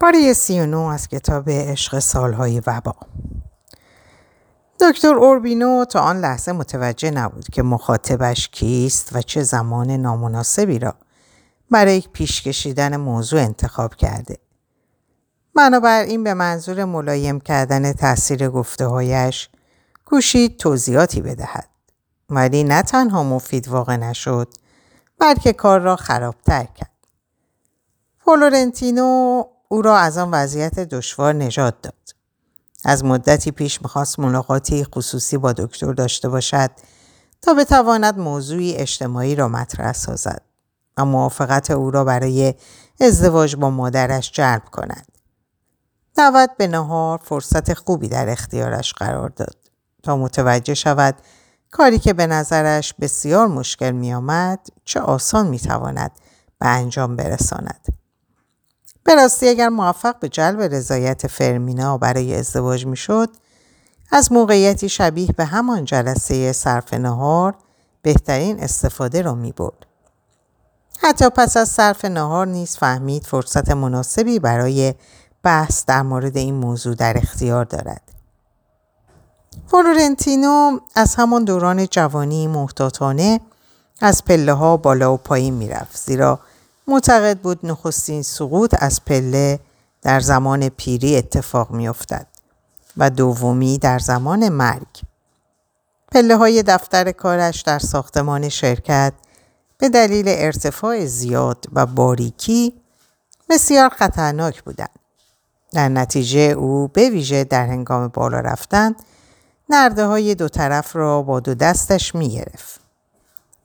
پاره سی و از کتاب عشق سالهای وبا دکتر اوربینو تا آن لحظه متوجه نبود که مخاطبش کیست و چه زمان نامناسبی را برای پیش کشیدن موضوع انتخاب کرده. بنابراین به منظور ملایم کردن تاثیر گفته هایش کوشید توضیحاتی بدهد. ولی نه تنها مفید واقع نشد بلکه کار را خرابتر کرد. فلورنتینو او را از آن وضعیت دشوار نجات داد. از مدتی پیش می‌خواست ملاقاتی خصوصی با دکتر داشته باشد تا بتواند موضوعی اجتماعی را مطرح سازد و موافقت او را برای ازدواج با مادرش جلب کند. دعوت به نهار فرصت خوبی در اختیارش قرار داد تا متوجه شود کاری که به نظرش بسیار مشکل می آمد چه آسان می تواند به انجام برساند. به راستی اگر موفق به جلب رضایت فرمینا برای ازدواج می‌شد از موقعیتی شبیه به همان جلسه صرف نهار بهترین استفاده را می برد. حتی پس از صرف نهار نیز فهمید فرصت مناسبی برای بحث در مورد این موضوع در اختیار دارد. فلورنتینو از همان دوران جوانی محتاطانه از پله ها بالا و پایین می‌رفت زیرا معتقد بود نخستین سقوط از پله در زمان پیری اتفاق میافتد و دومی در زمان مرگ. پله های دفتر کارش در ساختمان شرکت به دلیل ارتفاع زیاد و باریکی بسیار خطرناک بودند. در نتیجه او به ویژه در هنگام بالا رفتن نرده های دو طرف را با دو دستش می گرفت.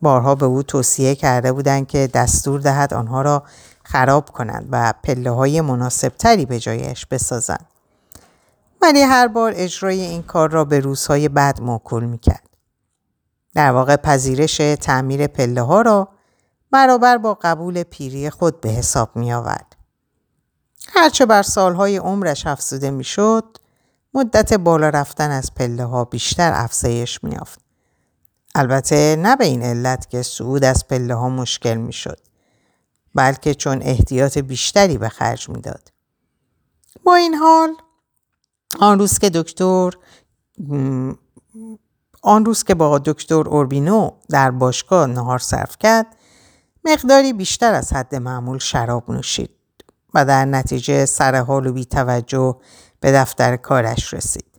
بارها به او توصیه کرده بودند که دستور دهد آنها را خراب کنند و پله های مناسب تری به جایش بسازند. ولی هر بار اجرای این کار را به روزهای بعد موکول می کرد. در واقع پذیرش تعمیر پله ها را برابر با قبول پیری خود به حساب می آورد. هرچه بر سالهای عمرش افزوده می شد، مدت بالا رفتن از پله ها بیشتر افزایش می آفد. البته نه به این علت که صعود از پله ها مشکل می شد. بلکه چون احتیاط بیشتری به خرج می‌داد. با این حال آن روز که دکتر آن روز که با دکتر اوربینو در باشگاه نهار صرف کرد مقداری بیشتر از حد معمول شراب نوشید و در نتیجه سر حال و بی توجه به دفتر کارش رسید.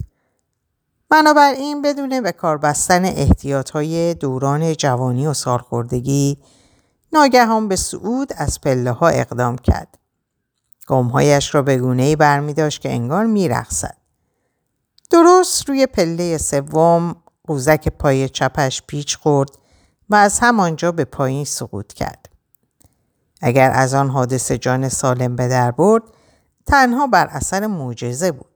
بنابراین بدون به کار بستن احتیاط های دوران جوانی و سالخوردگی ناگهان به صعود از پله ها اقدام کرد. گمهایش را به گونه برمی داشت که انگار می رخصد. درست روی پله سوم قوزک پای چپش پیچ خورد و از همانجا به پایین سقوط کرد. اگر از آن حادثه جان سالم به در برد تنها بر اثر معجزه بود.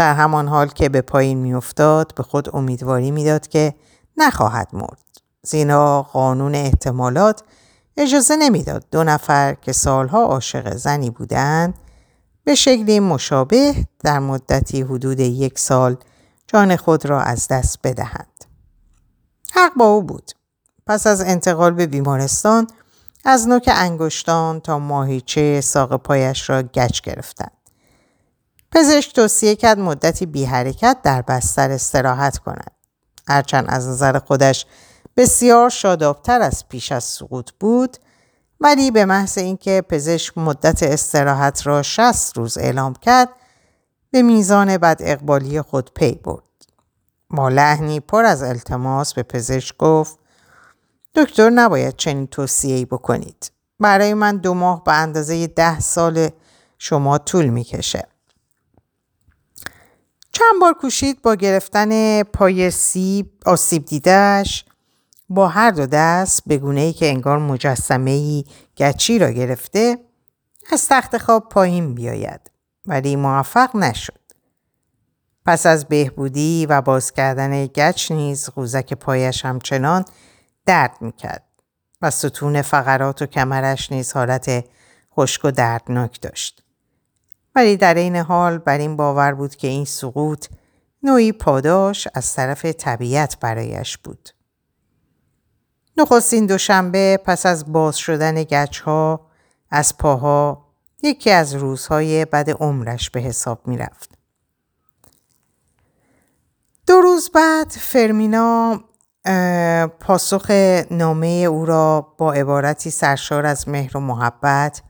در همان حال که به پایین میافتاد به خود امیدواری می‌داد که نخواهد مرد. زینا قانون احتمالات اجازه نمی‌داد دو نفر که سالها عاشق زنی بودند به شکلی مشابه در مدتی حدود یک سال جان خود را از دست بدهند. حق با او بود. پس از انتقال به بیمارستان از نوک انگشتان تا ماهیچه ساق پایش را گچ گرفتند. پزشک توصیه کرد مدتی بی حرکت در بستر استراحت کند. هرچند از نظر خودش بسیار شادابتر از پیش از سقوط بود ولی به محض اینکه پزشک مدت استراحت را 60 روز اعلام کرد به میزان بد اقبالی خود پی برد. ما لحنی پر از التماس به پزشک گفت دکتر نباید چنین توصیه‌ای بکنید. برای من دو ماه به اندازه ده سال شما طول می‌کشه. چند بار کوشید با گرفتن پای سیب آسیب دیدهش با هر دو دست به گونه ای که انگار مجسمه ای گچی را گرفته از تخت خواب پایین بیاید ولی موفق نشد. پس از بهبودی و باز کردن گچ نیز قوزک پایش همچنان درد می‌کرد و ستون فقرات و کمرش نیز حالت خشک و دردناک داشت. ولی در این حال بر این باور بود که این سقوط نوعی پاداش از طرف طبیعت برایش بود. نخستین دوشنبه پس از باز شدن گچ ها از پاها یکی از روزهای بد عمرش به حساب می رفت. دو روز بعد فرمینا پاسخ نامه او را با عبارتی سرشار از مهر و محبت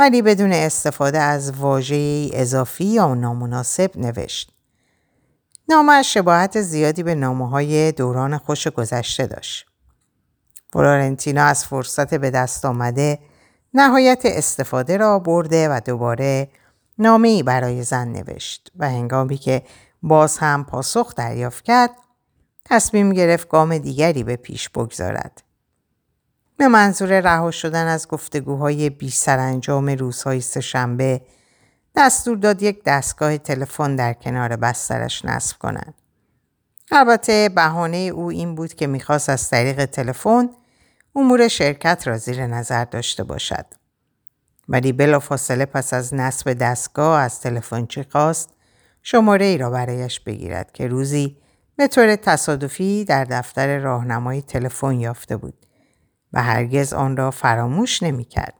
ولی بدون استفاده از واژه اضافی یا نامناسب نوشت. نامه شباهت زیادی به نامه های دوران خوش گذشته داشت. فلورنتینا از فرصت به دست آمده نهایت استفاده را برده و دوباره نامه ای برای زن نوشت و هنگامی که باز هم پاسخ دریافت کرد تصمیم گرفت گام دیگری به پیش بگذارد. به منظور رها شدن از گفتگوهای بی سرانجام روزهای سهشنبه دستور داد یک دستگاه تلفن در کنار بسترش نصب کنند. البته بهانه او این بود که می‌خواست از طریق تلفن امور شرکت را زیر نظر داشته باشد. ولی بلافاصله پس از نصب دستگاه از تلفنچی خواست شماره ای را برایش بگیرد که روزی به طور تصادفی در دفتر راهنمای تلفن یافته بود و هرگز آن را فراموش نمی‌کرد.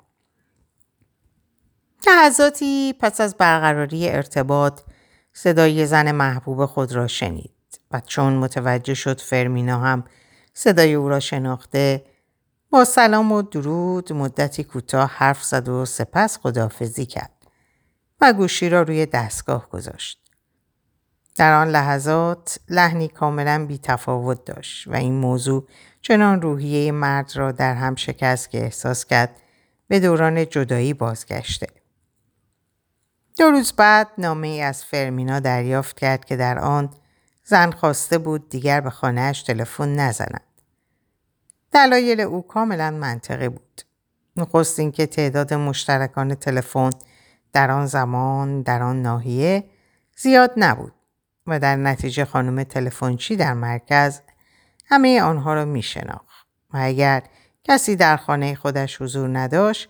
لحظاتی پس از برقراری ارتباط صدای زن محبوب خود را شنید و چون متوجه شد فرمینا هم صدای او را شناخته با سلام و درود مدتی کوتاه حرف زد و سپس خدافزی کرد و گوشی را روی دستگاه گذاشت. در آن لحظات لحنی کاملا بی تفاوت داشت و این موضوع چنان روحیه مرد را در هم شکست که احساس کرد به دوران جدایی بازگشته. دو روز بعد نامه ای از فرمینا دریافت کرد که در آن زن خواسته بود دیگر به خانهاش تلفن نزند. دلایل او کاملا منطقی بود. نخست اینکه تعداد مشترکان تلفن در آن زمان در آن ناحیه زیاد نبود و در نتیجه خانم تلفنچی در مرکز همه آنها را می شناخت و اگر کسی در خانه خودش حضور نداشت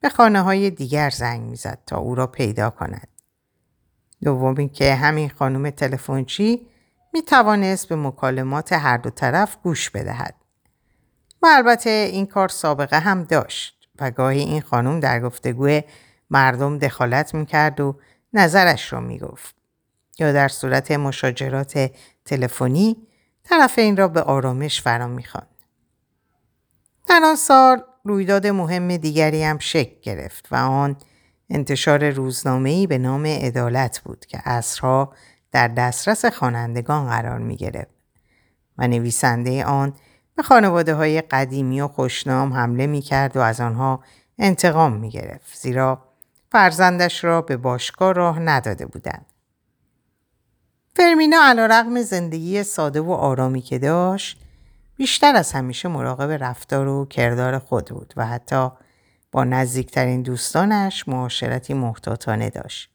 به خانه های دیگر زنگ می‌زد تا او را پیدا کند. دوم که همین خانم تلفنچی می توانست به مکالمات هر دو طرف گوش بدهد. و البته این کار سابقه هم داشت و گاهی این خانم در گفتگوی مردم دخالت می‌کرد و نظرش را می‌گفت. یا در صورت مشاجرات تلفنی طرف این را به آرامش فرا می‌خواند. در آن سال رویداد مهم دیگری هم شکل گرفت و آن انتشار روزنامه‌ای به نام عدالت بود که اصرها در دسترس خوانندگان قرار می گرفت و نویسنده آن به خانواده های قدیمی و خوشنام حمله می کرد و از آنها انتقام می گرفت زیرا فرزندش را به باشگاه راه نداده بودند. فرمینا علی‌رغم زندگی ساده و آرامی که داشت بیشتر از همیشه مراقب رفتار و کردار خود بود و حتی با نزدیکترین دوستانش معاشرتی محتاطانه داشت.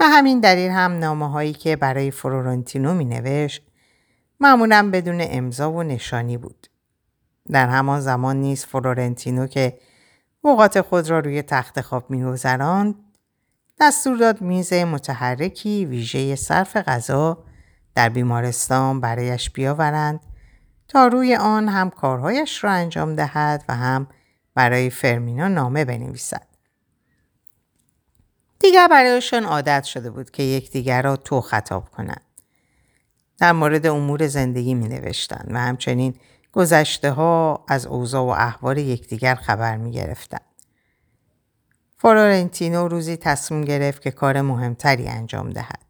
و همین دلیل هم نامه هایی که برای فلورنتینو می نوشت معمولا بدون امضا و نشانی بود. در همان زمان نیز فلورنتینو که اوقات خود را روی تخت خواب میگذراند دستور داد میز متحرکی ویژه صرف غذا در بیمارستان برایش بیاورند تا روی آن هم کارهایش را انجام دهد و هم برای فرمینا نامه بنویسد. دیگر برایشان عادت شده بود که یکدیگر را تو خطاب کنند. در مورد امور زندگی می نوشتن و همچنین گذشته ها از اوضاع و احوال یکدیگر خبر می گرفتن. فلورنتینو روزی تصمیم گرفت که کار مهمتری انجام دهد.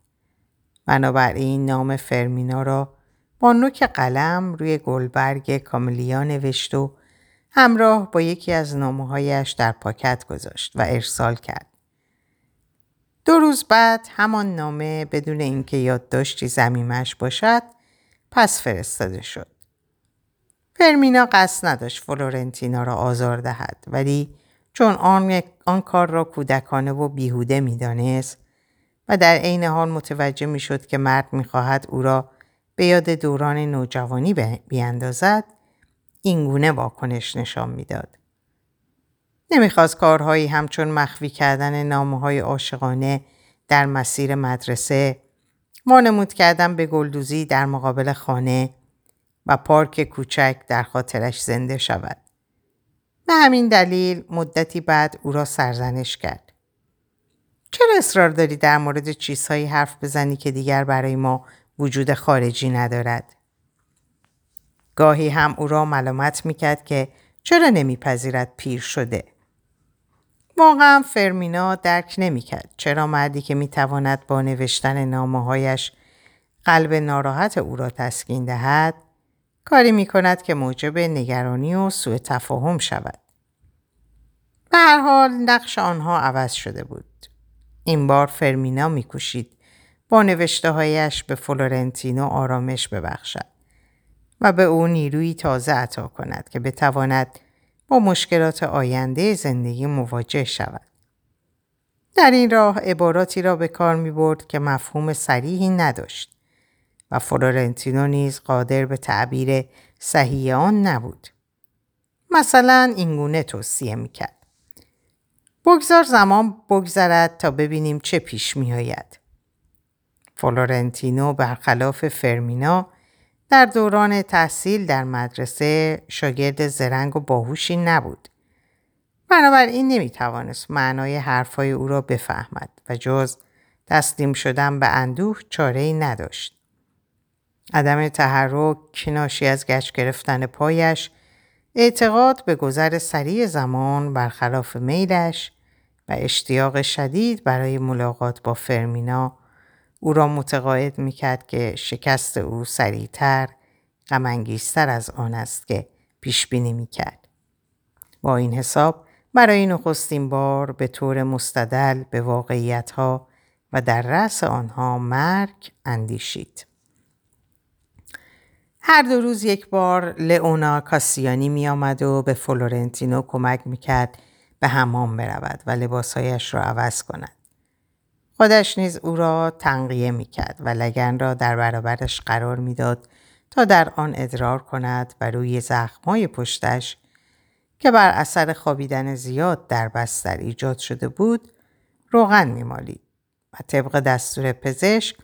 بنابراین نام فرمینا را با نوک قلم روی گلبرگ کاملیا نوشت و همراه با یکی از نامههایش در پاکت گذاشت و ارسال کرد. دو روز بعد همان نامه بدون اینکه یادداشتی ضمیمه‌ش باشد پس فرستاده شد. فرمینا قصد نداشت فلورنتینو را آزار دهد ولی چون آن, آن کار را کودکانه و بیهوده می‌دانست و در عین حال متوجه می‌شد که مرد می‌خواهد او را به یاد دوران نوجوانی بیاندازد اینگونه واکنش نشان می‌داد. نمی‌خواست کارهایی همچون مخفی کردن نامه های عاشقانه در مسیر مدرسه، وانمود کردن به گلدوزی در مقابل خانه و پارک کوچک در خاطرش زنده شود. به همین دلیل مدتی بعد او را سرزنش کرد. چرا اصرار داری در مورد چیزهایی حرف بزنی که دیگر برای ما وجود خارجی ندارد؟ گاهی هم او را ملامت می‌کرد که چرا نمیپذیرد پیر شده. واقعا فرمینا درک نمی‌کرد چرا مردی که می‌تواند با نوشتن نامه هایش قلب ناراحت او را تسکین دهد کاری می کند که موجب نگرانی و سوء تفاهم شود. به هر حال نقش آنها عوض شده بود. این بار فرمینا میکوشید با نوشته هایش به فلورنتینو آرامش ببخشد و به او نیروی تازه عطا کند که بتواند با مشکلات آینده زندگی مواجه شود. در این راه عباراتی را به کار می برد که مفهوم سریحی نداشت و فلورنتینو نیز قادر به تعبیر صحیح آن نبود. مثلا اینگونه توصیه می کرد. بگذار زمان بگذرد تا ببینیم چه پیش می آید. فلورنتینو برخلاف فرمینا در دوران تحصیل در مدرسه شاگرد زرنگ و باهوشی نبود. بنابراین نمی توانست معنای حرفای او را بفهمد و جز تسلیم شدن به اندوه چاره ای نداشت. عدم تحرک ناشی از گچ گرفتن پایش اعتقاد به گذر سریع زمان برخلاف میلش و اشتیاق شدید برای ملاقات با فرمینا او را متقاعد می‌کرد که شکست او سریعتر غمانگیزتر از آن است که پیش بینی می‌کرد. با این حساب برای نخستین بار به طور مستدل به واقعیت ها و در رأس آنها مرگ اندیشید. هر دو روز یک بار لئونا کاسیانی می آمد و به فلورنتینو کمک می کرد به حمام برود و لباسهایش را عوض کند. خودش نیز او را تنقیه می کرد و لگن را در برابرش قرار می‌داد تا در آن ادرار کند و روی زخمای پشتش که بر اثر خوابیدن زیاد در بستر ایجاد شده بود روغن میمالید و طبق دستور پزشک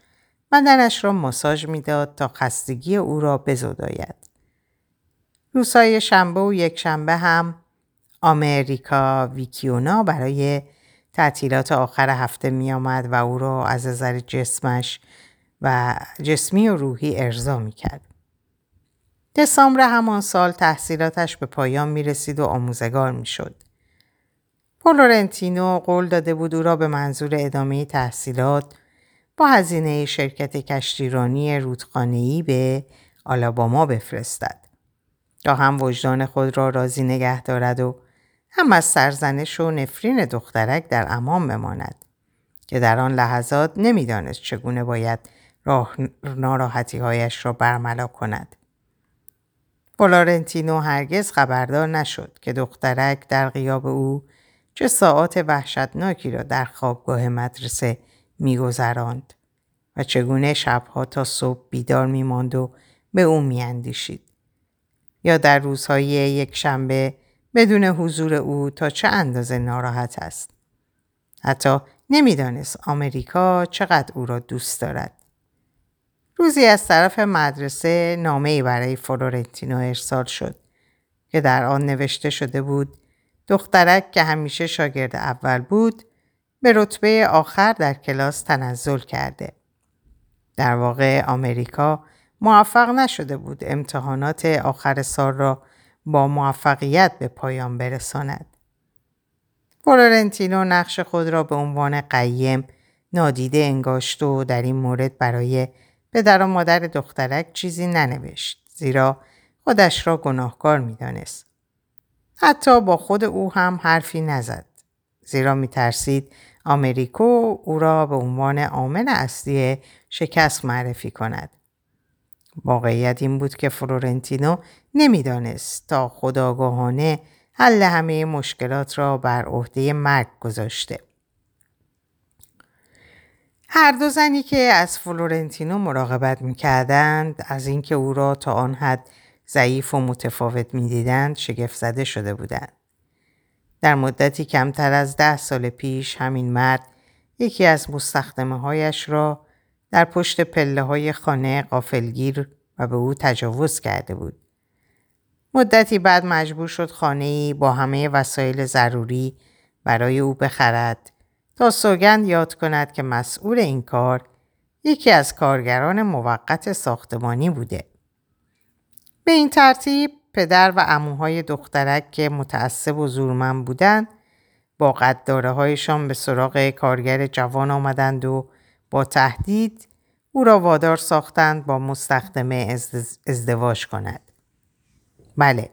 بدنش را ماساژ می‌داد تا خستگی او را بزداید. روزهای شنبه و یک شنبه هم آمریکا ویکیونا برای تعطیلات آخر هفته می آمد و او را از نظر جسمش و جسمی و روحی ارضا می کرد. دسامبر همان سال تحصیلاتش به پایان می رسید و آموزگار می شد. فلورنتینو قول داده بود او را به منظور ادامه تحصیلات با هزینه شرکت کشتیرانی رودخانه‌ای به آلاباما بفرستد تا هم وجدان خود را راضی نگه دارد و هم از سرزنش و نفرین دخترک در امان بماند که در آن لحظات نمی‌دانست چگونه باید راه ناراحتی هایش را برملا کند. فلورنتینو هرگز خبردار نشد که دخترک در غیاب او چه ساعات وحشتناکی را در خوابگاه مدرسه میگذراند و چگونه شبها تا صبح بیدار میماند و به او میاندیشید. یا در روزهای یک شنبه بدون حضور او تا چه اندازه ناراحت است؟ حتی نمی‌دانست آمریکا چقدر او را دوست دارد. روزی از طرف مدرسه نامه برای فلورنتینو ارسال شد که در آن نوشته شده بود دخترک که همیشه شاگرد اول بود به رتبه آخر در کلاس تنزل کرده. در واقع آمریکا موفق نشده بود امتحانات آخر سال را با موفقیت به پایان برساند. فلورنتینو نقش خود را به عنوان قیم نادیده انگاشت و در این مورد برای پدر و مادر دخترک چیزی ننوشت زیرا خودش را گناهکار می‌دانست. حتی با خود او هم حرفی نزد زیرا می ترسید آمریکو او را به عنوان عامل اصلی شکست معرفی کند. واقعیت این بود که فلورنتینو نمی‌دانست تا خداگاهانه حل همه مشکلات را بر عهده مرگ گذاشته. هر دو زنی که از فلورنتینو مراقبت می‌کردند از اینکه او را تا آن حد ضعیف و متفاوت می‌دیدند شگفت زده شده بودند. در مدتی کمتر از ده سال پیش همین مرد یکی از مستخدمه هایش را در پشت پله های خانه قافلگیر و به او تجاوز کرده بود. مدتی بعد مجبور شد خانه با همه وسایل ضروری برای او بخرد تا سوگند یاد کند که مسئول این کار یکی از کارگران موقت ساختمانی بوده. به این ترتیب پدر و اموهای دخترک که متعصب و زورمن بودند با قداره هایشان به سراغ کارگر جوان آمدند و با تهدید او را وادار ساختند با مستخدمه ازدواج کند. بله،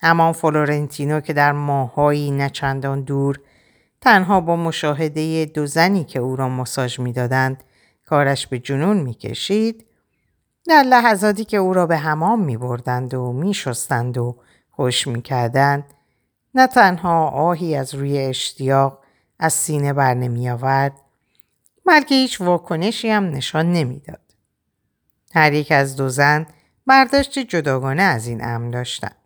همان فلورنتینو که در ماهایی نچندان دور تنها با مشاهده دو زنی که او را ماساژ می‌دادند کارش به جنون می‌کشید در لحظاتی که او را به حمام می بردند و می شستند و خوش می کردند نه تنها آهی از روی اشتیاق از سینه بر نمی آورد بلکه هیچ واکنشی هم نشان نمی‌داد. هر یک از دو زن برداشت جداگانه از این امر داشتند.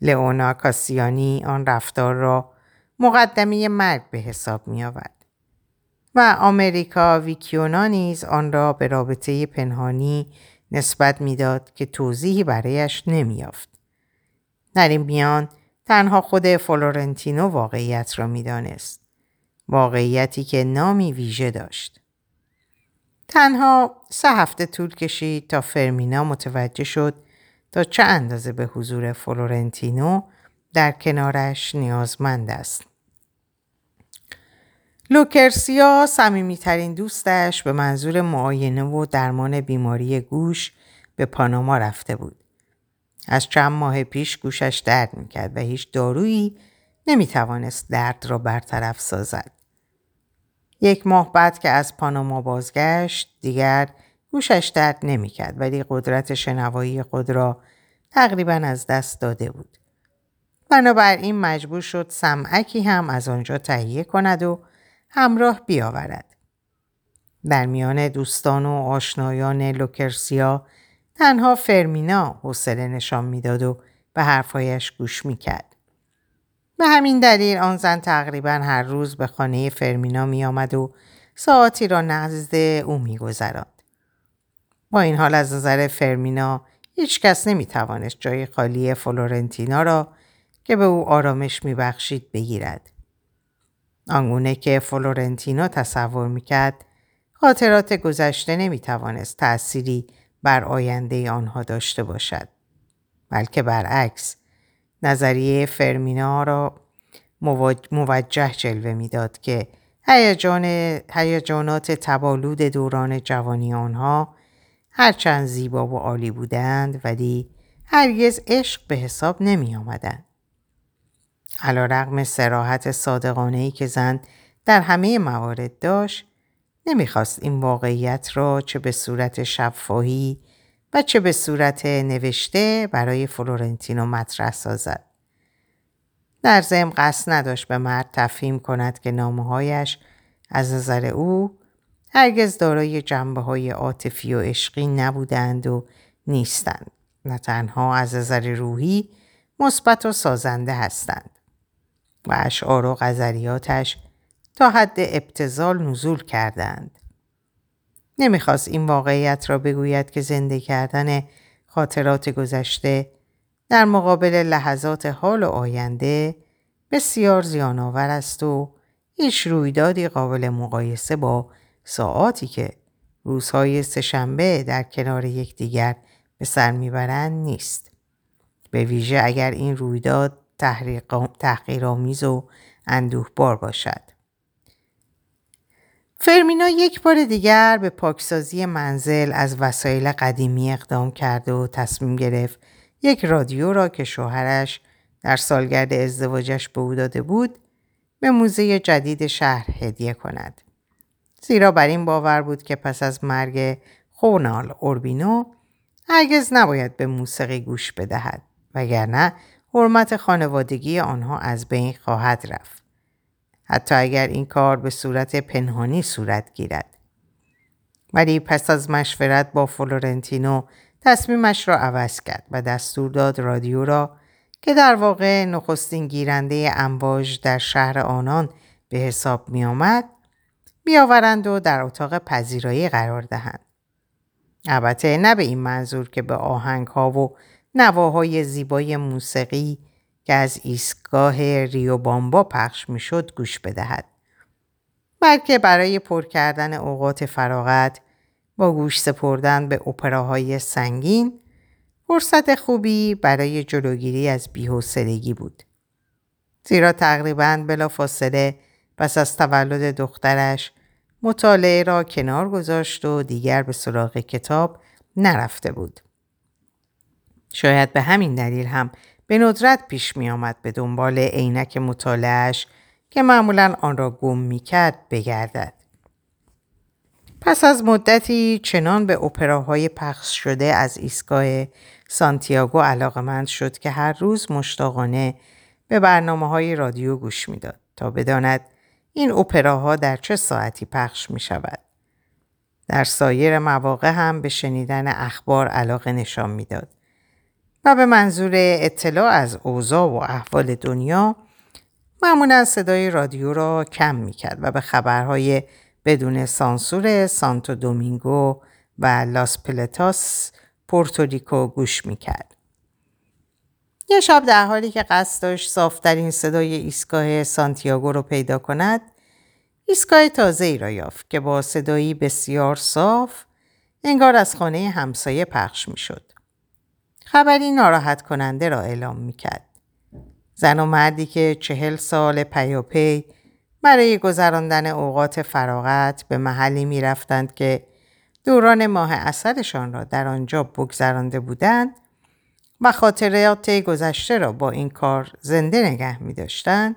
لئونا کاسیانی آن رفتار را مقدمه مرگ به حساب می آورد. و آمریکا ویکیونا نیز آن را به رابطه پنهانی نسبت می‌داد که توضیحی برایش نمیافت. در این میان تنها خود فلورنتینو واقعیت را می‌دانست. واقعیتی که نامی ویژه داشت. تنها سه هفته طول کشید تا فرمینا متوجه شد تا چه اندازه به حضور فلورنتینو در کنارش نیازمند است. لوکرسیا صمیمیترین دوستش به منظور معاینه و درمان بیماری گوش به پاناما رفته بود. از چند ماه پیش گوشش درد می‌کرد و هیچ دارویی نمی‌توانست درد را برطرف سازد. یک ماه بعد که از پاناما بازگشت دیگر گوشش درد نمی‌کرد ولی قدرت شنوایی خود را تقریبا از دست داده بود. بنابراین مجبور شد سمعکی هم از آنجا تهیه کند و همراه بیاورد. در میان دوستان و آشنایان لوکرسیا تنها فرمینا حوصله نشان می‌داد و به حرفهایش گوش می‌کرد. به همین دلیل آن زن تقریبا هر روز به خانه فرمینا می آمد و ساعتی را نزد او می گذراند. با این حال از نظر فرمینا هیچ کس نمی توانست جای خالی فلورنتینا را که به او آرامش می بخشید بگیرد. آنگونه که فلورنتینو تصور می‌کرد خاطرات گذشته نمی‌توانست تأثیری بر آینده آنها داشته باشد. بلکه برعکس نظریه فرمینا را موجه جلوه می‌داد که هیجان هیجانات تبالود دوران جوانی آنها هرچند زیبا و عالی بودند ولی هرگز عشق به حساب نمی آمدند. علا رقم سراحت صادقانه ای که زن در همه موارد داشت نمی‌خواست این واقعیت را چه به صورت شفاهی و چه به صورت نوشته برای فلورنتینو مطرح سازد. در ضمن قصد نداشت به مرد تفهیم کند که نامههایش از نظر او هرگز دارای جنبه های عاطفی و عشقی نبودند و نیستند نه تنها از نظر روحی مثبت و سازنده هستند و اشعار و غزلیاتش تا حد ابتزال نزول کردند. نمی‌خواست این واقعیت را بگوید که زنده کردن خاطرات گذشته در مقابل لحظات حال و آینده بسیار زیانآور است و هیچ رویدادی قابل مقایسه با ساعاتی که روزهای سهشنبه در کنار یکدیگر به سر می‌برند نیست. به ویژه اگر این رویداد تحقیرآمیز و اندوهبار باشد. فرمینا یک بار دیگر به پاکسازی منزل از وسایل قدیمی اقدام کرد و تصمیم گرفت یک رادیو را که شوهرش در سالگرد ازدواجش به او داده بود به موزه جدید شهر هدیه کند. زیرا بر این باور بود که پس از مرگ خونال اوربینو هرگز نباید به موسیقی گوش بدهد وگرنه حرمت خانوادگی آنها از بین خواهد رفت. حتی اگر این کار به صورت پنهانی صورت گیرد. ولی پس از مشورت با فلورنتینو تصمیمش را عوض کرد و دستور داد رادیو را که در واقع نخستین گیرنده امواج در شهر آنان به حساب می آمد بیاورند و در اتاق پذیرایی قرار دهند. البته نه به این منظور که به آهنگ ها و نواهای زیبای موسیقی که از ایستگاه ریو بامبا پخش می‌شد گوش بدهد بلکه برای پر کردن اوقات فراغت با گوش سپردن به اپراهای سنگین فرصت خوبی برای جلوگیری از بیحوصلگی بود. زیرا تقریبا بلافاصله پس از تولد دخترش مطالعه را کنار گذاشت و دیگر به سراغ کتاب نرفته بود. شاید به همین دلیل هم به ندرت پیش می آمد به دنبال عینک مطالعهش که معمولا آن را گم می کرد بگردد. پس از مدتی چنان به اپراهای پخش شده از ایستگاه سانتیاگو علاقمند شد که هر روز مشتاقانه به برنامه های رادیو گوش می‌داد تا بداند این اپراها در چه ساعتی پخش می شود. در سایر مواقع هم به شنیدن اخبار علاقه نشان می‌داد و به منظور اطلاع از اوضاع و احوال دنیا معمولا صدای رادیو را کم می کرد و به خبرهای بدون سانسور سانتو دومینگو و لاس پلتاس پورتوریکو گوش می کرد. یه شب در حالی که قصد داشت صافترین صدای ایستگاه سانتیاگو رو پیدا کند ایستگاه تازه ای را یافت که با صدایی بسیار صاف انگار از خانه همسایه پخش می شد. خبری ناراحت کننده را اعلام می کرد. زن و مردی که چهل سال پیاپی برای گذراندن اوقات فراغت به محلی می رفتند که دوران ماه اثرشان را در آنجا بگذرانده بودند و خاطرات گذشته را با این کار زنده نگه می داشتند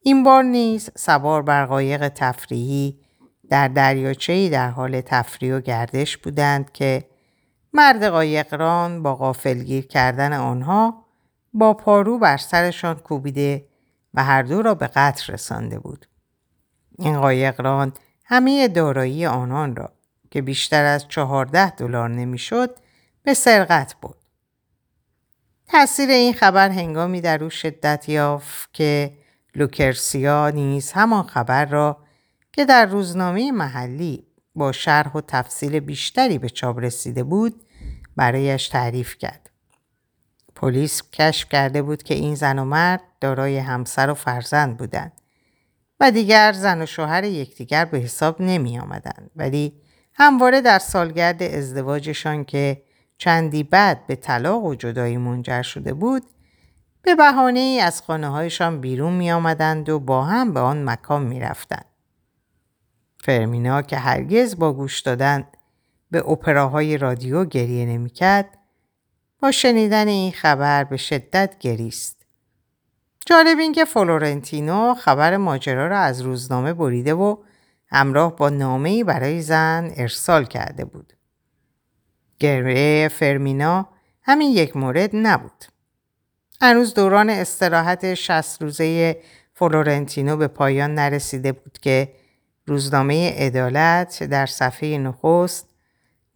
این بار نیز سوار بر قایق تفریحی در دریاچه‌ای در حال تفریح و گردش بودند که مرد قایقران با غافلگیر کردن آنها با پارو بر سرشان کوبیده و هر دو را به قتل رسانده بود. این قایقران همه دارایی آنان را که بیشتر از چهارده دلار نمی‌شد به سرقت بود. تاثیر این خبر هنگامی در او شدت یافت که لوکرسیا نیز همان خبر را که در روزنامه محلی با شرح و تفصیل بیشتری به چاپ رسیده بود برایش تعریف کرد. پلیس کشف کرده بود که این زن و مرد دارای همسر و فرزند بودند و دیگر زن و شوهر یکدیگر به حساب نمی آمدند ولی همواره در سالگرد ازدواجشان که چندی بعد به طلاق و جدایی منجر شده بود به بهانه ای از خانه هایشان بیرون می آمدند و با هم به آن مکان می رفتند. فرمینا که هرگز با گوش دادن به اپراهای رادیو گریه نمی کرد با شنیدن این خبر به شدت گریست. جالب این که فلورنتینو خبر ماجرا را از روزنامه بریده و همراه با نامه‌ای برای زن ارسال کرده بود. گریه فرمینا همین یک مورد نبود. هنوز دوران استراحت شصت روزه فلورنتینو به پایان نرسیده بود که روزنامه عدالت در صفحه نخست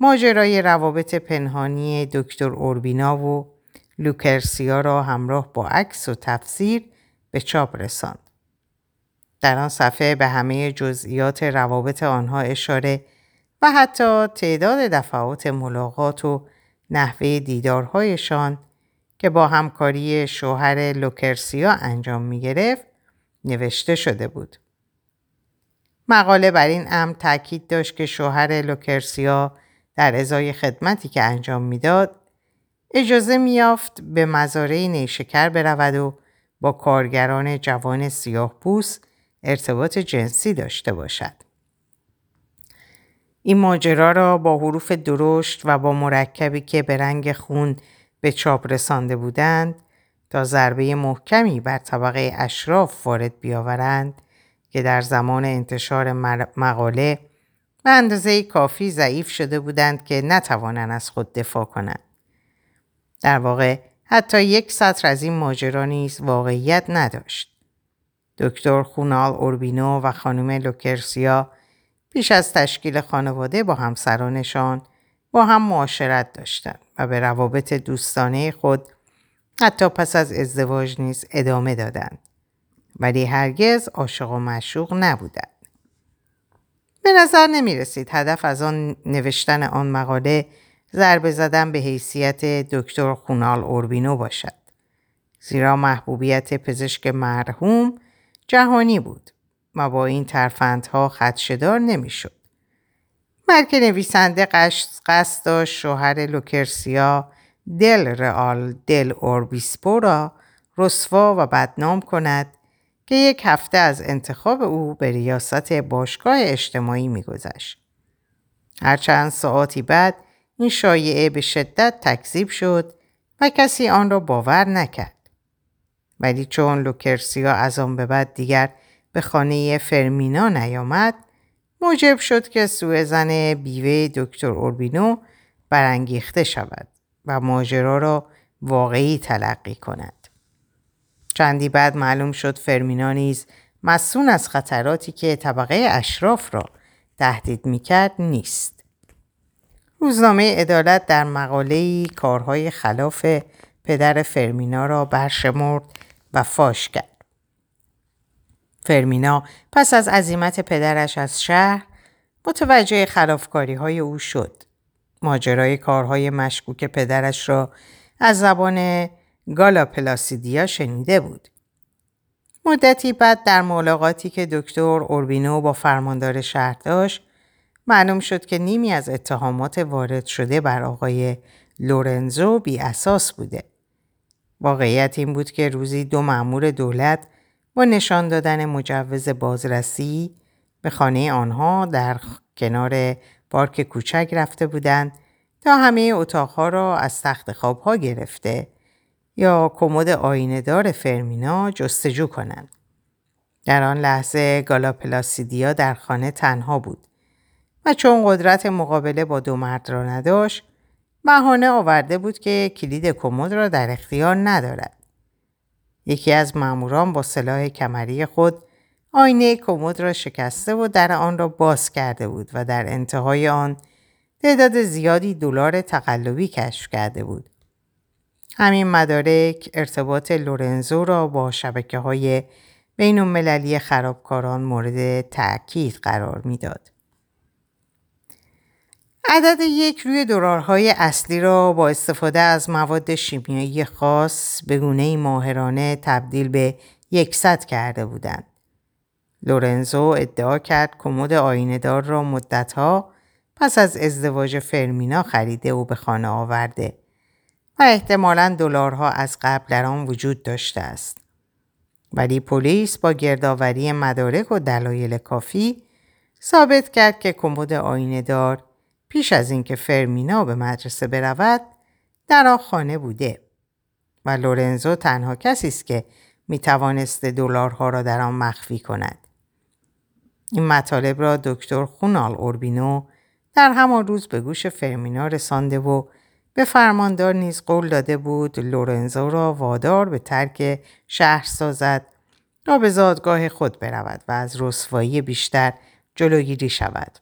ماجرای روابط پنهانی دکتر اوربینا و لوکرسیا را همراه با عکس و تفسیر به چاپ رساند. در آن صفحه به همه جزئیات روابط آنها اشاره و حتی تعداد دفعات ملاقات و نحوه دیدارهایشان که با همکاری شوهر لوکرسیا انجام می گرفت نوشته شده بود. مقاله بر این امر تاکید داشت که شوهر لوکرسیا در ازای خدمتی که انجام می‌داد اجازه میافت به مزارع نیشکر برود و با کارگران جوان سیاه پوست ارتباط جنسی داشته باشد. این ماجرا را با حروف درشت و با مرکبی که به رنگ خون به چاپ رسانده بودند تا ضربه محکمی بر طبقه اشراف وارد بیاورند که در زمان انتشار مقاله به اندازه کافی ضعیف شده بودند که نتوانند از خود دفاع کنند. در واقع حتی یک سطر از این ماجرا نیز واقعیت نداشت. دکتر خونال اوربینو و خانم لوکرسیا پیش از تشکیل خانواده با همسرانشان با هم معاشرت داشتند و به روابط دوستانه خود حتی پس از ازدواج نیز ادامه دادند. ولی هرگز عاشق و معشوق نبودند. به نظر نمی رسید هدف از آن نوشتن آن مقاله ضربه زدن به حیثیت دکتر خونال اوربینو باشد. زیرا محبوبیت پزشک مرحوم جهانی بود و با این ترفندها خدشدار نمی‌شد. بلکه نویسنده قصد داشت شوهر لوکرسیا دل رئال دل اوربیسپو را رسوا و بدنام کند که یک هفته از انتخاب او به ریاست باشگاه اجتماعی میگذشت. هر چند ساعتی بعد این شایعه به شدت تکذیب شد و کسی آن را باور نکرد. ولی چون لوکرسیا از آن به بعد دیگر به خانه فرمینا نیامد موجب شد که سوء زن بیوه دکتر اوربینو برانگیخته شود و ماجرا را واقعی تلقی کند. چندی بعد معلوم شد فرمینا نیز مسون از خطراتی که طبقه اشراف را تهدید می‌کرد نیست. روزنامه عدالت در مقاله کارهای خلاف پدر فرمینا را برشمرد و فاش کرد. فرمینا پس از عزیمت پدرش از شهر متوجه خلافکاری های او شد. ماجرای کارهای مشکوک پدرش را از زبان گالا پلاسیدیا شنیده بود. مدتی بعد در ملاقاتی که دکتر اوربینو با فرماندار شهر داشت معلوم شد که نیمی از اتهامات وارد شده بر آقای لورنزو بی اساس بوده. واقعیت این بود که روزی دو مأمور دولت با نشان دادن مجوز بازرسی به خانه آنها در کنار پارک کوچک رفته بودند تا همه اتاقها را از تخت خوابها گرفته یا کمد آینهدار فرمینا جستجو کنند. در آن لحظه گالاپلاسیدیا در خانه تنها بود و چون قدرت مقابله با دو مرد را نداشت بهانه آورده بود که کلید کمد را در اختیار ندارد. یکی از ماموران با سلاح کمری خود آینه کمد را شکسته و در آن را باز کرده بود و در انتهای آن تعداد زیادی دلار تقلبی کشف کرده بود. همین مدارک ارتباط لورنزو را با شبکه های بین المللی خرابکاران مورد تأکید قرار می‌داد. عدد یک روی دلارهای اصلی را با استفاده از مواد شیمیایی خاص به گونه ماهرانه تبدیل به یکصد کرده بودند. لورنزو ادعا کرد کمد آینهدار را مدتها پس از ازدواج فرمینا خریده و به خانه آورده و احتمالا دلارها از قبل در آن وجود داشته است. ولی پلیس با گردآوری مدارک و دلایل کافی ثابت کرد که کمد آینهدار پیش از اینکه فرمینا به مدرسه برود در آن خانه بوده و لورنزو تنها کسی است که می توانست دلارها را در آن مخفی کند. این مطالب را دکتر خونال اوربینو در همان روز به گوش فرمینا رسانده و به فرماندار نیز قول داده بود لورنزو را وادار به ترک شهر سازد تا به زادگاه خود برود و از رسوایی بیشتر جلوگیری شود.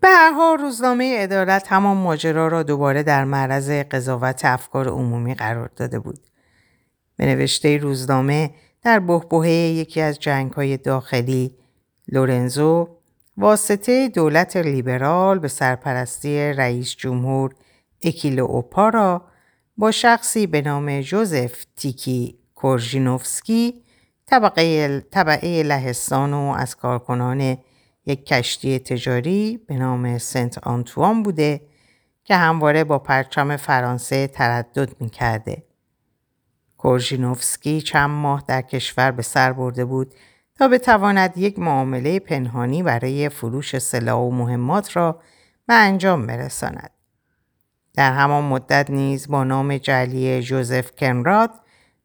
به هر حال روزنامه عدالت همان ماجرا را دوباره در معرض قضاوت افکار عمومی قرار داده بود. به نوشته روزنامه در بحبوحه یکی از جنگ های داخلی لورنزو واسطه دولت لیبرال به سرپرستی رئیس جمهور اکیلو اوپارا با شخصی به نام جوزف تیکی کورژینوفسکی طبقه, طبعه لهستان و از کارکنان یک کشتی تجاری به نام سنت آنتوان بوده که همواره با پرچم فرانسه تردد می کرده. کورژینوفسکی چند ماه در کشور به سر برده بود تا بتواند یک معامله پنهانی برای فروش سلاح و مهمات را به انجام برساند. در همان مدت نیز با نام جلی جوزف کنراد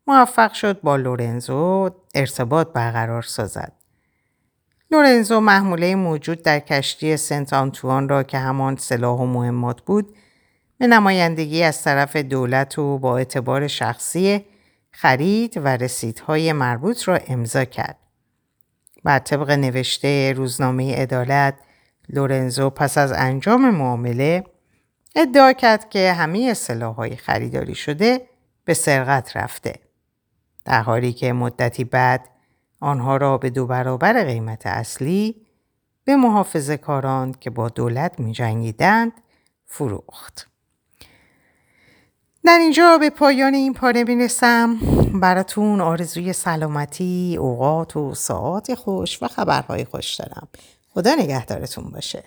موفق شد با لورنزو ارتباط برقرار سازد. لورنزو محموله موجود در کشتی سنت آنتوان را که همان سلاح و مهمات بود به نمایندگی از طرف دولت و با اعتبار شخصی خرید و رسیدهای مربوط را امضا کرد. بر طبق نوشته روزنامه عدالت لورنزو پس از انجام معامله ادعا کرد که همه سلاحهای خریداری شده به سرقت رفته. در حالی که مدتی بعد آنها را به دو برابر قیمت اصلی به محافظه کاران که با دولت می جنگیدند فروخت. در اینجا به پایان این پاره می‌رسم براتون آرزوی سلامتی، اوقات و ساعات خوش و خبرهای خوش دارم. خدا نگهدارتون باشه.